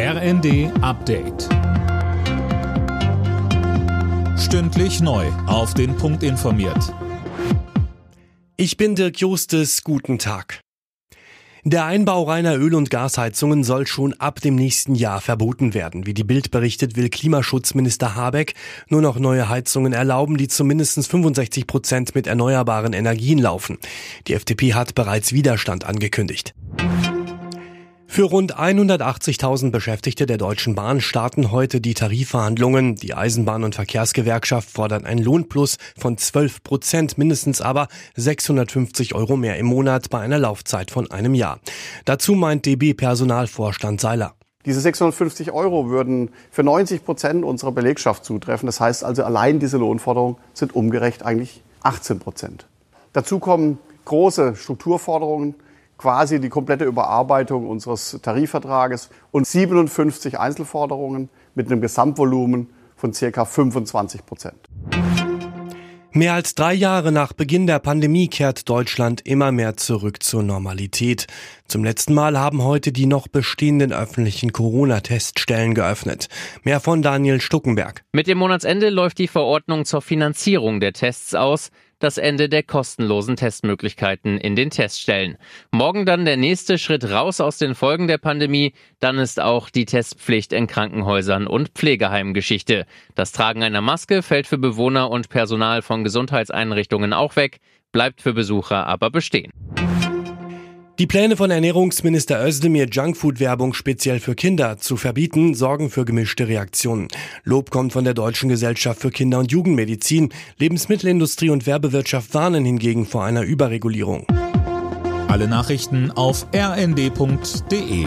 RND Update. Stündlich neu. Auf den Punkt informiert. Ich bin Dirk Justes. Guten Tag. Der Einbau reiner Öl- und Gasheizungen soll schon ab dem nächsten Jahr verboten werden. Wie die Bild berichtet, will Klimaschutzminister Habeck nur noch neue Heizungen erlauben, die zu mindestens 65 Prozent mit erneuerbaren Energien laufen. Die FDP hat bereits Widerstand angekündigt. Für rund 180.000 Beschäftigte der Deutschen Bahn starten heute die Tarifverhandlungen. Die Eisenbahn- und Verkehrsgewerkschaft fordert einen Lohnplus von 12 Prozent, mindestens aber 650 Euro mehr im Monat bei einer Laufzeit von einem Jahr. Dazu meint DB-Personalvorstand Seiler. Diese 650 Euro würden für 90 Prozent unserer Belegschaft zutreffen. Das heißt also, allein diese Lohnforderungen sind umgerecht eigentlich 18 Prozent. Dazu kommen große Strukturforderungen quasi die komplette Überarbeitung unseres Tarifvertrages und 57 Einzelforderungen mit einem Gesamtvolumen von circa 25 Prozent. Mehr als drei Jahre nach Beginn der Pandemie kehrt Deutschland immer mehr zurück zur Normalität. Zum letzten Mal haben heute die noch bestehenden öffentlichen Corona-Teststellen geöffnet. Mehr von Daniel Stuckenberg. Mit dem Monatsende läuft die Verordnung zur Finanzierung der Tests aus das Ende der kostenlosen Testmöglichkeiten in den Teststellen. Morgen dann der nächste Schritt raus aus den Folgen der Pandemie. Dann ist auch die Testpflicht in Krankenhäusern und Pflegeheimen Geschichte. Das Tragen einer Maske fällt für Bewohner und Personal von Gesundheitseinrichtungen auch weg, bleibt für Besucher aber bestehen. Die Pläne von Ernährungsminister Özdemir, Junkfood-Werbung speziell für Kinder zu verbieten, sorgen für gemischte Reaktionen. Lob kommt von der Deutschen Gesellschaft für Kinder- und Jugendmedizin. Lebensmittelindustrie und Werbewirtschaft warnen hingegen vor einer Überregulierung. Alle Nachrichten auf rnd.de